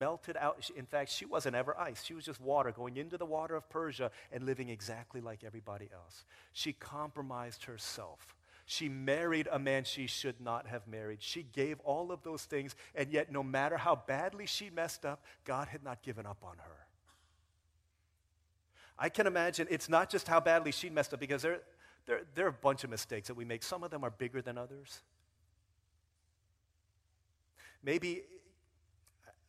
melted out. In fact, she wasn't ever ice. She was just water going into the water of Persia and living exactly like everybody else. She compromised herself. She married a man she should not have married. She gave all of those things, and yet, no matter how badly she messed up, God had not given up on her. I can imagine it's not just how badly she messed up, because there, there, there are a bunch of mistakes that we make. Some of them are bigger than others. Maybe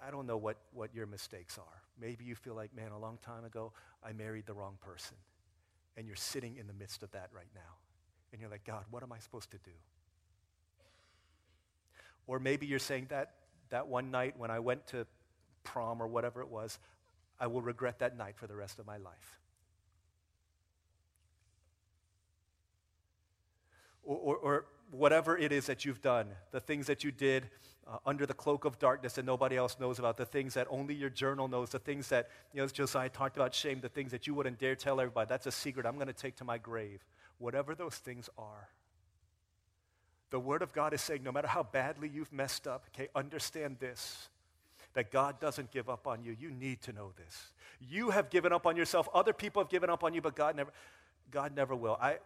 I don't know what, what your mistakes are. Maybe you feel like, man, a long time ago, I married the wrong person. And you're sitting in the midst of that right now. And you're like, God, what am I supposed to do? Or maybe you're saying that that one night when I went to prom or whatever it was, I will regret that night for the rest of my life. Or, or, or whatever it is that you've done, the things that you did uh, under the cloak of darkness and nobody else knows about, the things that only your journal knows, the things that, you know, as Josiah talked about shame, the things that you wouldn't dare tell everybody. That's a secret I'm going to take to my grave. Whatever those things are. The Word of God is saying no matter how badly you've messed up, okay, understand this that God doesn't give up on you. You need to know this. You have given up on yourself. Other people have given up on you, but God never, God never will. I,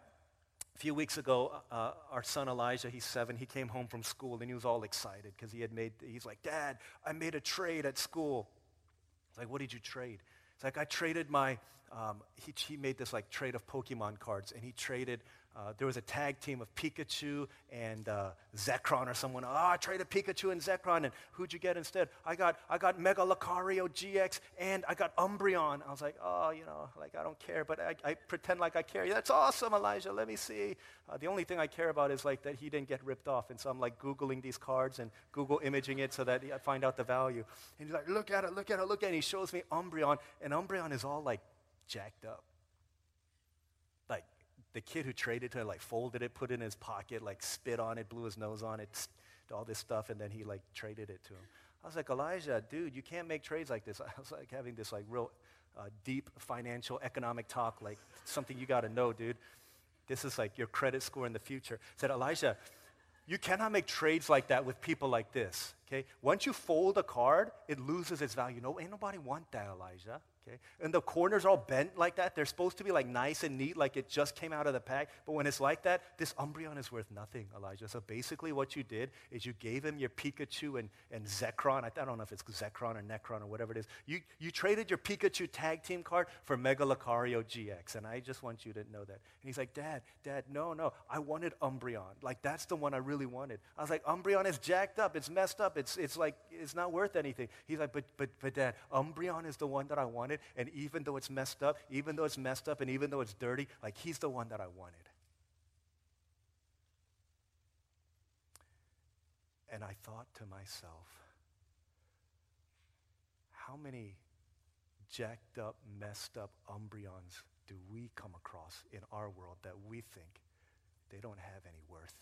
a few weeks ago, uh, our son Elijah, he's seven, he came home from school and he was all excited because he had made, he's like, Dad, I made a trade at school. It's like, what did you trade? It's like, I traded my, um, he, he made this like trade of Pokemon cards and he traded uh, there was a tag team of Pikachu and uh, Zekrom or someone. Oh, I traded Pikachu and Zekrom, and who'd you get instead? I got I got Mega Lucario GX and I got Umbreon. I was like, oh, you know, like I don't care, but I, I pretend like I care. That's awesome, Elijah. Let me see. Uh, the only thing I care about is like that he didn't get ripped off, and so I'm like googling these cards and Google imaging it so that I find out the value. And he's like, look at it, look at it, look at it. And he shows me Umbreon, and Umbreon is all like jacked up the kid who traded to like folded it, put it in his pocket, like spit on it, blew his nose on it, all this stuff, and then he like traded it to him. I was like, Elijah, dude, you can't make trades like this. I was like having this like real uh, deep financial economic talk, like something you got to know, dude. This is like your credit score in the future. I said, Elijah, you cannot make trades like that with people like this. Okay? Once you fold a card, it loses its value. No, ain't nobody want that, Elijah. Okay? And the corners are all bent like that. They're supposed to be like nice and neat, like it just came out of the pack. But when it's like that, this Umbreon is worth nothing, Elijah. So basically, what you did is you gave him your Pikachu and, and Zekrom. I, I don't know if it's Zekron or Necron or whatever it is. You, you traded your Pikachu tag team card for Mega Lucario GX. And I just want you to know that. And he's like, Dad, Dad, no, no. I wanted Umbreon. Like, that's the one I really wanted. I was like, Umbreon is jacked up. It's messed up. It's, it's like, it's not worth anything. He's like, but, but, but Dad, Umbreon is the one that I wanted wanted. And even though it's messed up, even though it's messed up, and even though it's dirty, like he's the one that I wanted. And I thought to myself, how many jacked up, messed up Umbreons do we come across in our world that we think they don't have any worth?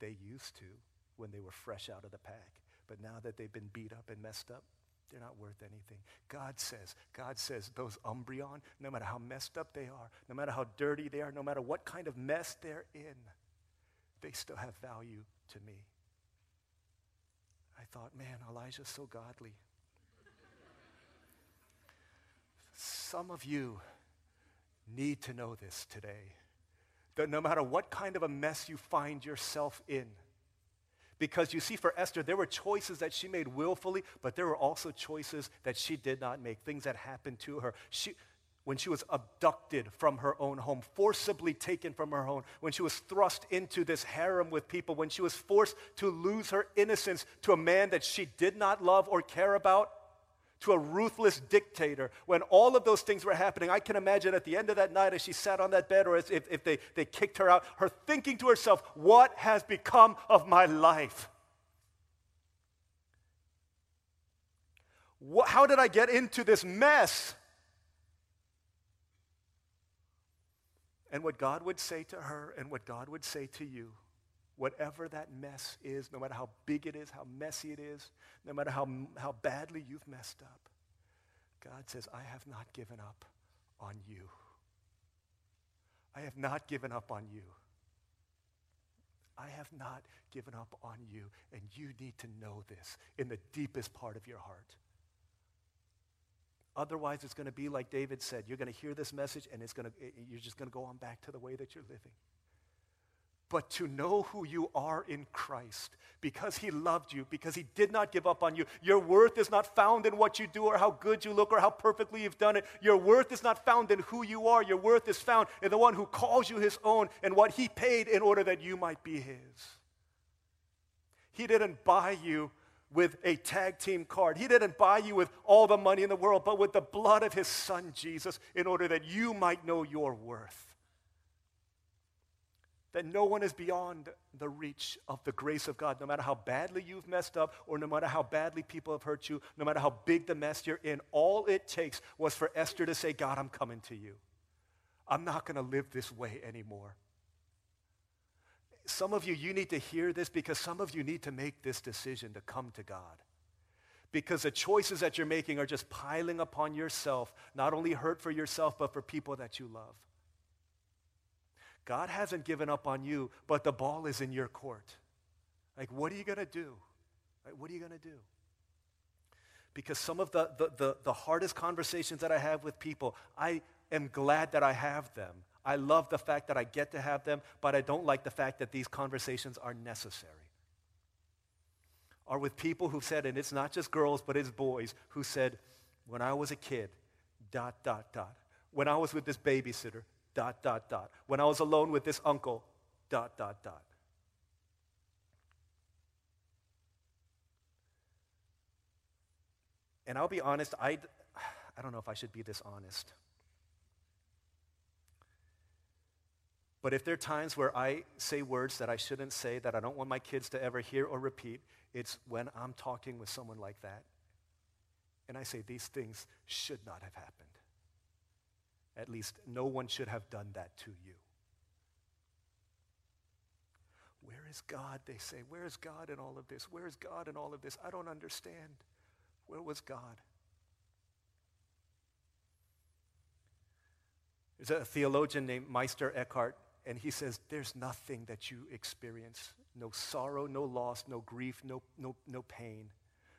They used to when they were fresh out of the pack. But now that they've been beat up and messed up, they're not worth anything. God says, God says, those Umbreon, no matter how messed up they are, no matter how dirty they are, no matter what kind of mess they're in, they still have value to me. I thought, man, Elijah's so godly. Some of you need to know this today. That no matter what kind of a mess you find yourself in, because you see, for Esther, there were choices that she made willfully, but there were also choices that she did not make, things that happened to her. She, when she was abducted from her own home, forcibly taken from her home, when she was thrust into this harem with people, when she was forced to lose her innocence to a man that she did not love or care about, to a ruthless dictator. When all of those things were happening, I can imagine at the end of that night as she sat on that bed or as if, if they, they kicked her out, her thinking to herself, What has become of my life? What, how did I get into this mess? And what God would say to her and what God would say to you whatever that mess is, no matter how big it is, how messy it is, no matter how, how badly you've messed up, God says, I have not given up on you. I have not given up on you. I have not given up on you, and you need to know this in the deepest part of your heart. Otherwise, it's going to be like David said. You're going to hear this message and it's going to, you're just going to go on back to the way that you're living. But to know who you are in Christ because he loved you, because he did not give up on you. Your worth is not found in what you do or how good you look or how perfectly you've done it. Your worth is not found in who you are. Your worth is found in the one who calls you his own and what he paid in order that you might be his. He didn't buy you with a tag team card. He didn't buy you with all the money in the world, but with the blood of his son Jesus in order that you might know your worth. That no one is beyond the reach of the grace of God, no matter how badly you've messed up, or no matter how badly people have hurt you, no matter how big the mess you're in. All it takes was for Esther to say, God, I'm coming to you. I'm not going to live this way anymore. Some of you, you need to hear this because some of you need to make this decision to come to God. Because the choices that you're making are just piling upon yourself, not only hurt for yourself, but for people that you love. God hasn't given up on you, but the ball is in your court. Like, what are you going to do? Right, what are you going to do? Because some of the, the, the, the hardest conversations that I have with people, I am glad that I have them I love the fact that I get to have them, but I don't like the fact that these conversations are necessary. Or with people who said, and it's not just girls, but it's boys, who said, when I was a kid, dot, dot, dot. When I was with this babysitter, dot, dot, dot. When I was alone with this uncle, dot, dot, dot. And I'll be honest, I, I don't know if I should be this honest. But if there are times where I say words that I shouldn't say, that I don't want my kids to ever hear or repeat, it's when I'm talking with someone like that. And I say, these things should not have happened. At least no one should have done that to you. Where is God? They say, Where is God in all of this? Where is God in all of this? I don't understand. Where was God? There's a theologian named Meister Eckhart and he says, There's nothing that you experience no sorrow, no loss, no grief, no, no, no pain,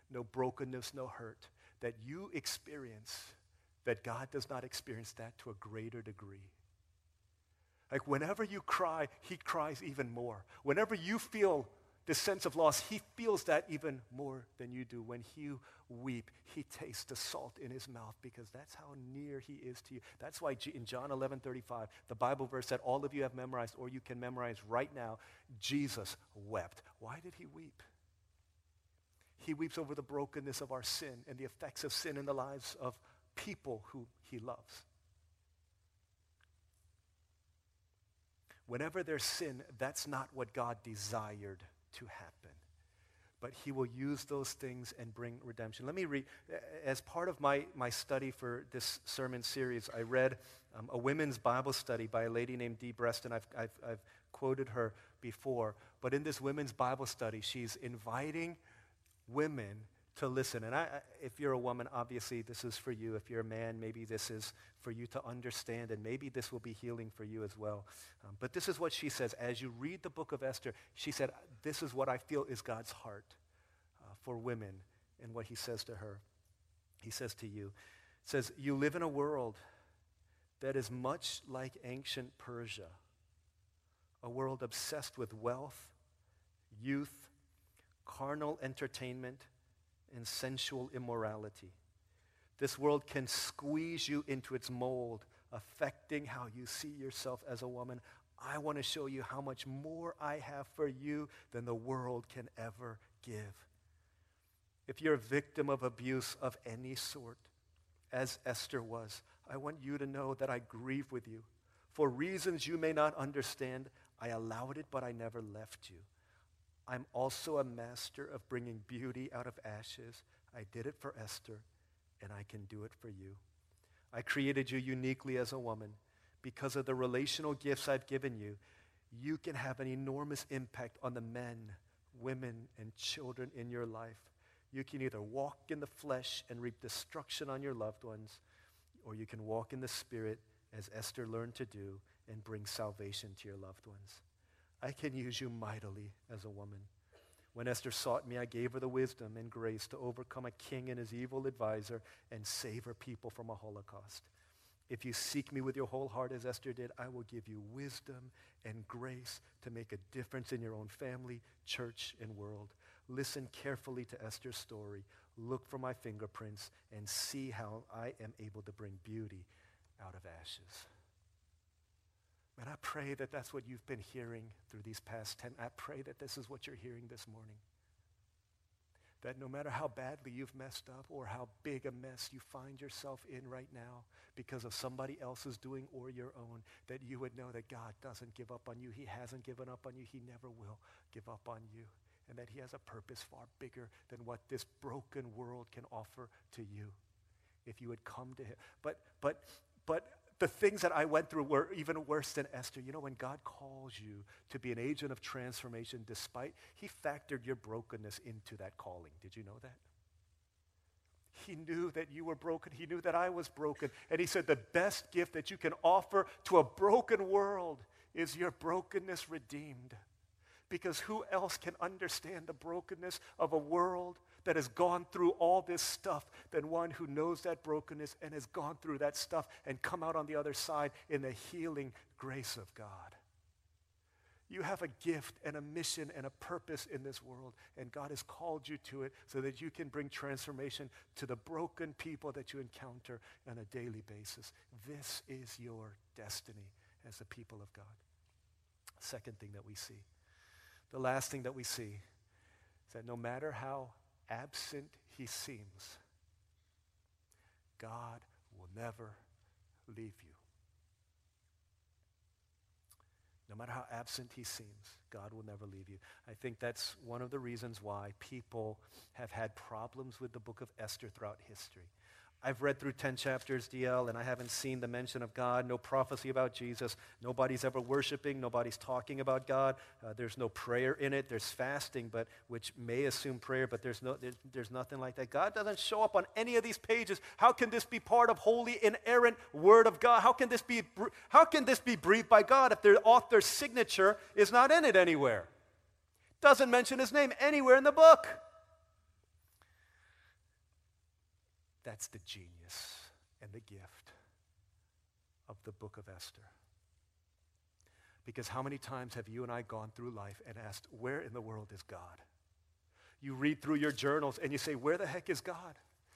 no brokenness, no hurt that you experience that God does not experience that to a greater degree. Like whenever you cry, he cries even more. Whenever you feel this sense of loss, he feels that even more than you do. When you weep, he tastes the salt in his mouth because that's how near he is to you. That's why in John 11 35, the Bible verse that all of you have memorized or you can memorize right now, Jesus wept. Why did he weep? He weeps over the brokenness of our sin and the effects of sin in the lives of people who he loves. Whenever there's sin, that's not what God desired to happen. But he will use those things and bring redemption. Let me read, as part of my, my study for this sermon series, I read um, a women's Bible study by a lady named Dee Brestin. I've, I've, I've quoted her before. But in this women's Bible study, she's inviting women to listen. And I, if you're a woman, obviously this is for you. If you're a man, maybe this is for you to understand, and maybe this will be healing for you as well. Um, but this is what she says. As you read the book of Esther, she said, This is what I feel is God's heart uh, for women and what he says to her. He says to you, says, You live in a world that is much like ancient Persia, a world obsessed with wealth, youth, carnal entertainment, and sensual immorality. This world can squeeze you into its mold, affecting how you see yourself as a woman. I want to show you how much more I have for you than the world can ever give. If you're a victim of abuse of any sort, as Esther was, I want you to know that I grieve with you. For reasons you may not understand, I allowed it, but I never left you. I'm also a master of bringing beauty out of ashes. I did it for Esther, and I can do it for you. I created you uniquely as a woman. Because of the relational gifts I've given you, you can have an enormous impact on the men, women, and children in your life. You can either walk in the flesh and reap destruction on your loved ones, or you can walk in the spirit, as Esther learned to do, and bring salvation to your loved ones. I can use you mightily as a woman. When Esther sought me, I gave her the wisdom and grace to overcome a king and his evil advisor and save her people from a holocaust. If you seek me with your whole heart, as Esther did, I will give you wisdom and grace to make a difference in your own family, church, and world. Listen carefully to Esther's story. Look for my fingerprints and see how I am able to bring beauty out of ashes. Man, I pray that that's what you've been hearing through these past 10. I pray that this is what you're hearing this morning. That no matter how badly you've messed up or how big a mess you find yourself in right now because of somebody else's doing or your own, that you would know that God doesn't give up on you. He hasn't given up on you. He never will give up on you. And that he has a purpose far bigger than what this broken world can offer to you. If you would come to him. But, but, but the things that I went through were even worse than Esther. You know, when God calls you to be an agent of transformation, despite, He factored your brokenness into that calling. Did you know that? He knew that you were broken. He knew that I was broken. And He said, the best gift that you can offer to a broken world is your brokenness redeemed. Because who else can understand the brokenness of a world that has gone through all this stuff than one who knows that brokenness and has gone through that stuff and come out on the other side in the healing grace of God. You have a gift and a mission and a purpose in this world, and God has called you to it so that you can bring transformation to the broken people that you encounter on a daily basis. This is your destiny as a people of God. Second thing that we see. The last thing that we see is that no matter how absent he seems, God will never leave you. No matter how absent he seems, God will never leave you. I think that's one of the reasons why people have had problems with the book of Esther throughout history. I've read through 10 chapters, DL, and I haven't seen the mention of God, no prophecy about Jesus. Nobody's ever worshiping. Nobody's talking about God. Uh, there's no prayer in it. There's fasting, but which may assume prayer, but there's, no, there's, there's nothing like that. God doesn't show up on any of these pages. How can this be part of holy, inerrant word of God? How can this be, how can this be breathed by God if the author's signature is not in it anywhere? Doesn't mention his name anywhere in the book. That's the genius and the gift of the book of Esther. Because how many times have you and I gone through life and asked, where in the world is God? You read through your journals and you say, where the heck is God?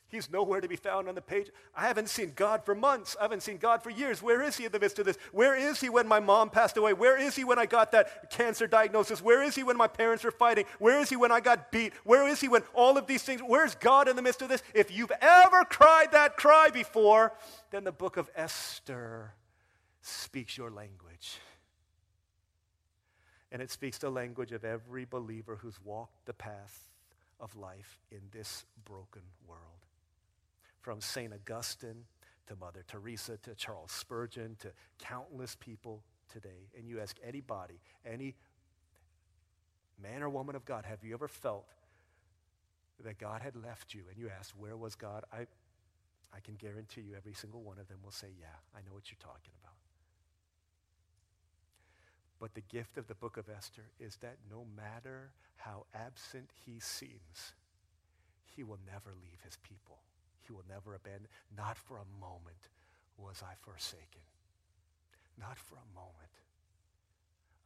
He's nowhere to be found on the page. I haven't seen God for months. I haven't seen God for years. Where is he in the midst of this? Where is he when my mom passed away? Where is he when I got that cancer diagnosis? Where is he when my parents were fighting? Where is he when I got beat? Where is he when all of these things? Where's God in the midst of this? If you've ever cried that cry before, then the book of Esther speaks your language. And it speaks the language of every believer who's walked the path of life in this broken world from St. Augustine to Mother Teresa to Charles Spurgeon to countless people today, and you ask anybody, any man or woman of God, have you ever felt that God had left you? And you ask, where was God? I, I can guarantee you every single one of them will say, yeah, I know what you're talking about. But the gift of the book of Esther is that no matter how absent he seems, he will never leave his people. He will never abandon. Not for a moment was I forsaken. Not for a moment.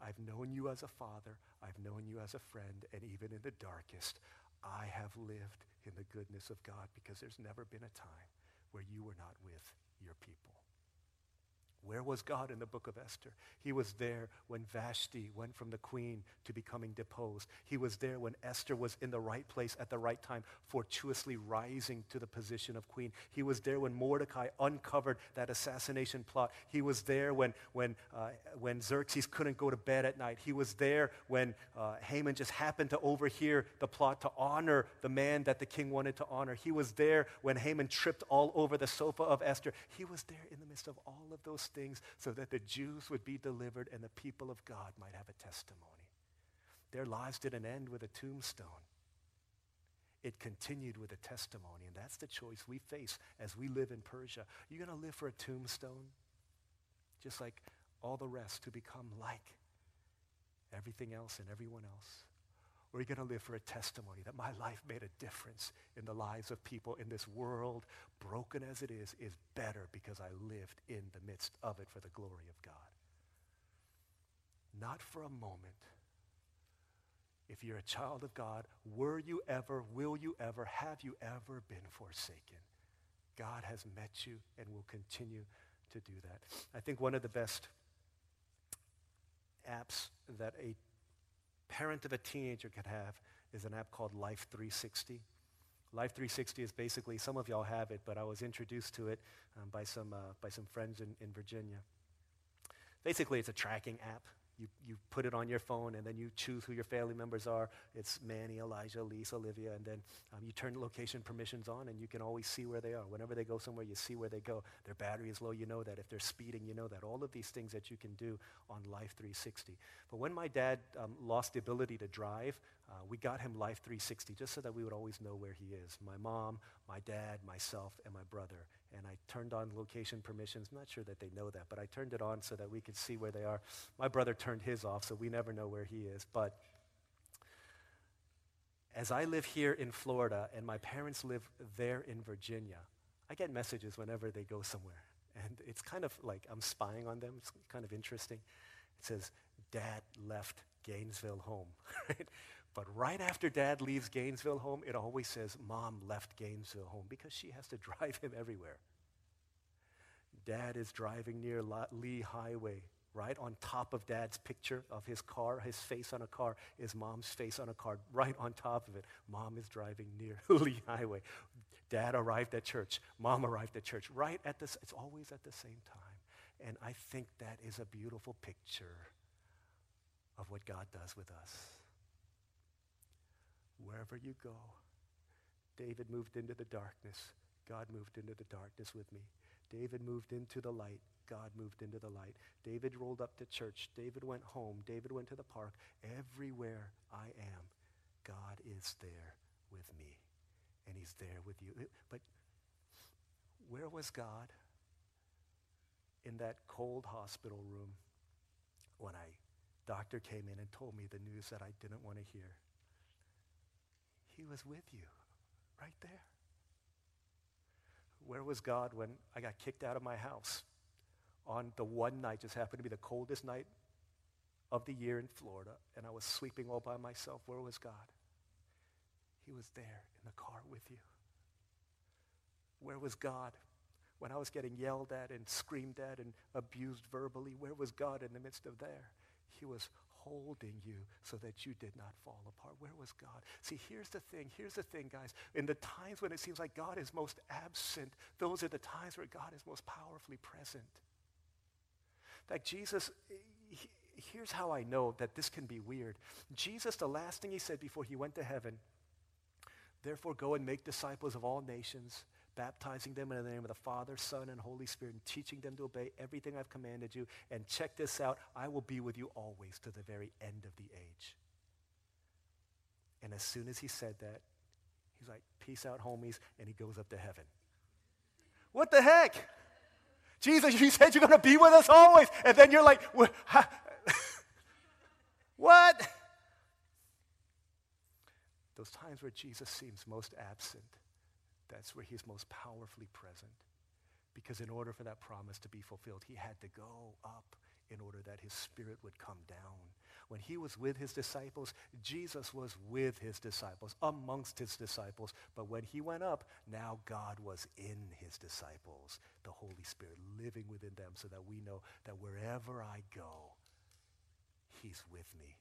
I've known you as a father. I've known you as a friend. And even in the darkest, I have lived in the goodness of God because there's never been a time where you were not with your people. Where was God in the book of Esther? He was there when Vashti went from the queen to becoming deposed. He was there when Esther was in the right place at the right time, fortuitously rising to the position of queen. He was there when Mordecai uncovered that assassination plot. He was there when, when, uh, when Xerxes couldn't go to bed at night. He was there when uh, Haman just happened to overhear the plot to honor the man that the king wanted to honor. He was there when Haman tripped all over the sofa of Esther. He was there in the midst of all of those things so that the Jews would be delivered and the people of God might have a testimony. Their lives didn't end with a tombstone. It continued with a testimony, and that's the choice we face as we live in Persia. You're going to live for a tombstone, just like all the rest to become like everything else and everyone else. Or are you going to live for a testimony that my life made a difference in the lives of people in this world, broken as it is, is better because I lived in the midst of it for the glory of God? Not for a moment. If you're a child of God, were you ever, will you ever, have you ever been forsaken? God has met you and will continue to do that. I think one of the best apps that a parent of a teenager could have is an app called Life 360. Life 360 is basically, some of y'all have it, but I was introduced to it um, by, some, uh, by some friends in, in Virginia. Basically, it's a tracking app you, you put it on your phone and then you choose who your family members are. It's Manny, Elijah, Lisa, Olivia, and then um, you turn location permissions on and you can always see where they are. Whenever they go somewhere, you see where they go. Their battery is low, you know that. If they're speeding, you know that. All of these things that you can do on Life 360. But when my dad um, lost the ability to drive, uh, we got him Life 360 just so that we would always know where he is. My mom, my dad, myself, and my brother. And I turned on location permissions. I'm not sure that they know that, but I turned it on so that we could see where they are. My brother turned his off, so we never know where he is. But as I live here in Florida and my parents live there in Virginia, I get messages whenever they go somewhere. And it's kind of like I'm spying on them. It's kind of interesting. It says, Dad left Gainesville home. Right? But right after dad leaves Gainesville home, it always says mom left Gainesville home because she has to drive him everywhere. Dad is driving near Lee Highway. Right on top of dad's picture of his car, his face on a car is mom's face on a car. Right on top of it, mom is driving near Lee Highway. Dad arrived at church. Mom arrived at church. Right at this, it's always at the same time. And I think that is a beautiful picture of what God does with us wherever you go. David moved into the darkness. God moved into the darkness with me. David moved into the light. God moved into the light. David rolled up to church. David went home. David went to the park. Everywhere I am, God is there with me. And he's there with you. But where was God in that cold hospital room when a doctor came in and told me the news that I didn't want to hear? He was with you right there. Where was God when I got kicked out of my house on the one night, just happened to be the coldest night of the year in Florida, and I was sleeping all by myself? Where was God? He was there in the car with you. Where was God when I was getting yelled at and screamed at and abused verbally? Where was God in the midst of there? He was holding you so that you did not fall apart. Where was God? See, here's the thing. Here's the thing, guys. In the times when it seems like God is most absent, those are the times where God is most powerfully present. Like Jesus, here's how I know that this can be weird. Jesus, the last thing he said before he went to heaven, therefore go and make disciples of all nations, baptizing them in the name of the Father, Son, and Holy Spirit, and teaching them to obey everything I've commanded you. And check this out I will be with you always to the very end of the age. And as soon as he said that, he's like, Peace out, homies, and he goes up to heaven. What the heck? Jesus, you said you're going to be with us always. And then you're like, what? Those times where Jesus seems most absent that's where he's most powerfully present. Because in order for that promise to be fulfilled, he had to go up in order that his spirit would come down. When he was with his disciples, Jesus was with his disciples, amongst his disciples. But when he went up, now God was in his disciples, the Holy Spirit living within them so that we know that wherever I go, he's with me.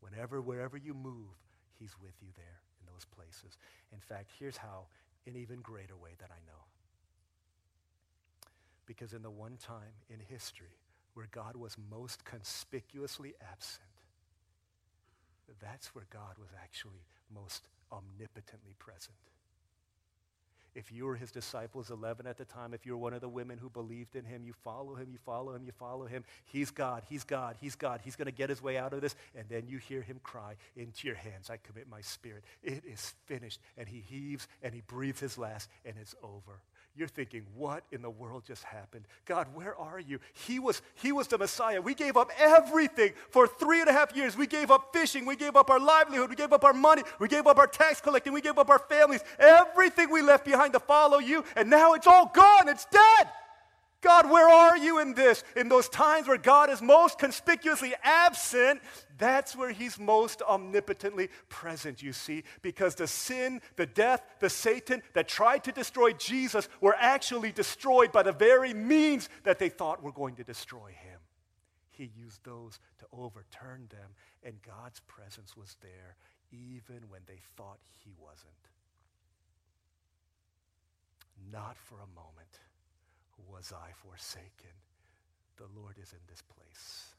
Whenever, wherever you move, he's with you there in those places. In fact, here's how in even greater way that I know. Because in the one time in history where God was most conspicuously absent, that's where God was actually most omnipotently present. If you were his disciples, 11 at the time, if you're one of the women who believed in him, you follow him, you follow him, you follow him. He's God, he's God, he's God. He's going to get his way out of this. And then you hear him cry, Into your hands I commit my spirit. It is finished. And he heaves and he breathes his last, and it's over. You're thinking, what in the world just happened? God, where are you? He was, he was the Messiah. We gave up everything for three and a half years. We gave up fishing. We gave up our livelihood. We gave up our money. We gave up our tax collecting. We gave up our families. Everything we left behind to follow you. And now it's all gone. It's dead. God, where are you in this? In those times where God is most conspicuously absent, that's where he's most omnipotently present, you see, because the sin, the death, the Satan that tried to destroy Jesus were actually destroyed by the very means that they thought were going to destroy him. He used those to overturn them, and God's presence was there even when they thought he wasn't. Not for a moment was I forsaken. The Lord is in this place.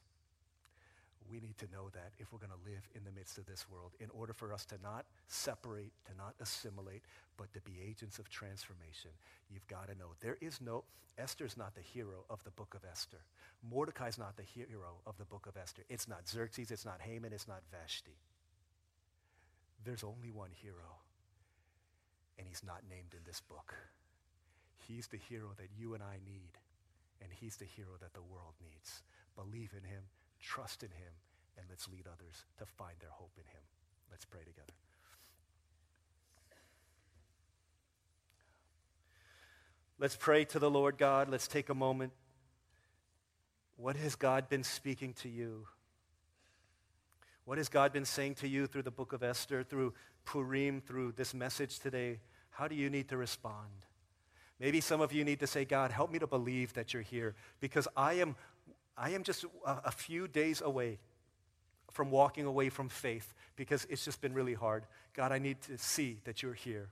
We need to know that if we're going to live in the midst of this world, in order for us to not separate, to not assimilate, but to be agents of transformation, you've got to know there is no, Esther's not the hero of the book of Esther. Mordecai's not the hero of the book of Esther. It's not Xerxes, it's not Haman, it's not Vashti. There's only one hero, and he's not named in this book. He's the hero that you and I need, and He's the hero that the world needs. Believe in Him, trust in Him, and let's lead others to find their hope in Him. Let's pray together. Let's pray to the Lord God. Let's take a moment. What has God been speaking to you? What has God been saying to you through the book of Esther, through Purim, through this message today? How do you need to respond? Maybe some of you need to say, God, help me to believe that you're here because I am, I am just a, a few days away from walking away from faith because it's just been really hard. God, I need to see that you're here.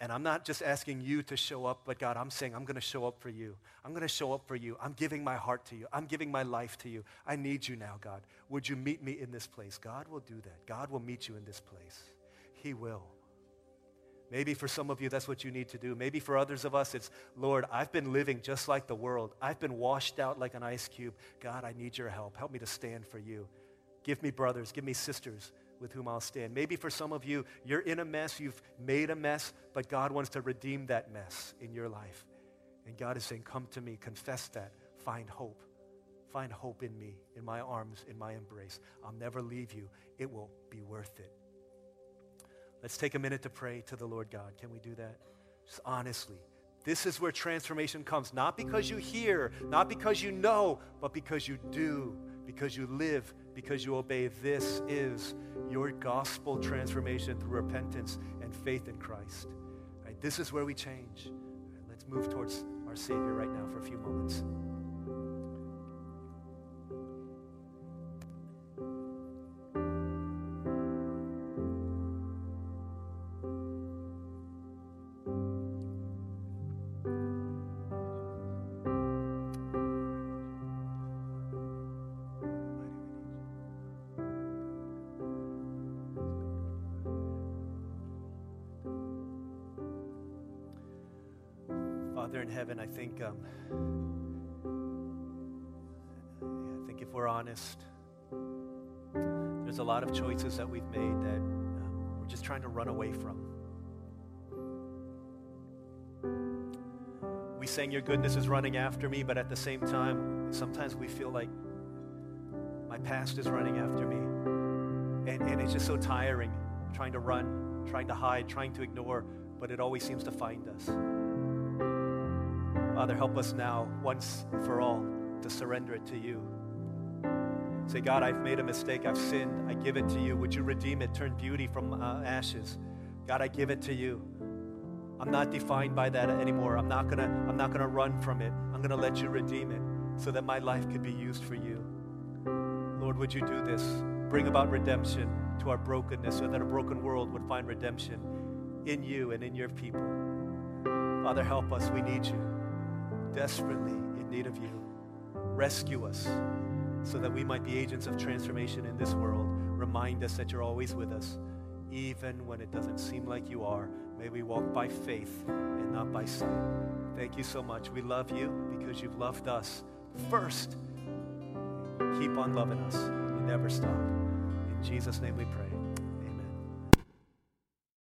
And I'm not just asking you to show up, but God, I'm saying I'm going to show up for you. I'm going to show up for you. I'm giving my heart to you. I'm giving my life to you. I need you now, God. Would you meet me in this place? God will do that. God will meet you in this place. He will. Maybe for some of you, that's what you need to do. Maybe for others of us, it's, Lord, I've been living just like the world. I've been washed out like an ice cube. God, I need your help. Help me to stand for you. Give me brothers, give me sisters with whom I'll stand. Maybe for some of you, you're in a mess, you've made a mess, but God wants to redeem that mess in your life. And God is saying, Come to me, confess that, find hope. Find hope in me, in my arms, in my embrace. I'll never leave you. It will be worth it. Let's take a minute to pray to the Lord God. Can we do that? Just honestly. This is where transformation comes. Not because you hear, not because you know, but because you do, because you live, because you obey. This is your gospel transformation through repentance and faith in Christ. Right? This is where we change. Let's move towards our Savior right now for a few moments. Father in heaven, I think, um, I think if we're honest, there's a lot of choices that we've made that um, we're just trying to run away from. We sang your goodness is running after me, but at the same time, sometimes we feel like my past is running after me. And, and it's just so tiring trying to run, trying to hide, trying to ignore, but it always seems to find us. Father, help us now, once for all, to surrender it to you. Say, God, I've made a mistake. I've sinned. I give it to you. Would you redeem it? Turn beauty from uh, ashes. God, I give it to you. I'm not defined by that anymore. I'm not gonna, I'm not gonna run from it. I'm gonna let you redeem it so that my life could be used for you. Lord, would you do this? Bring about redemption to our brokenness so that a broken world would find redemption in you and in your people. Father, help us. We need you desperately in need of you. Rescue us so that we might be agents of transformation in this world. Remind us that you're always with us, even when it doesn't seem like you are. May we walk by faith and not by sight. Thank you so much. We love you because you've loved us first. Keep on loving us. You never stop. In Jesus' name we pray.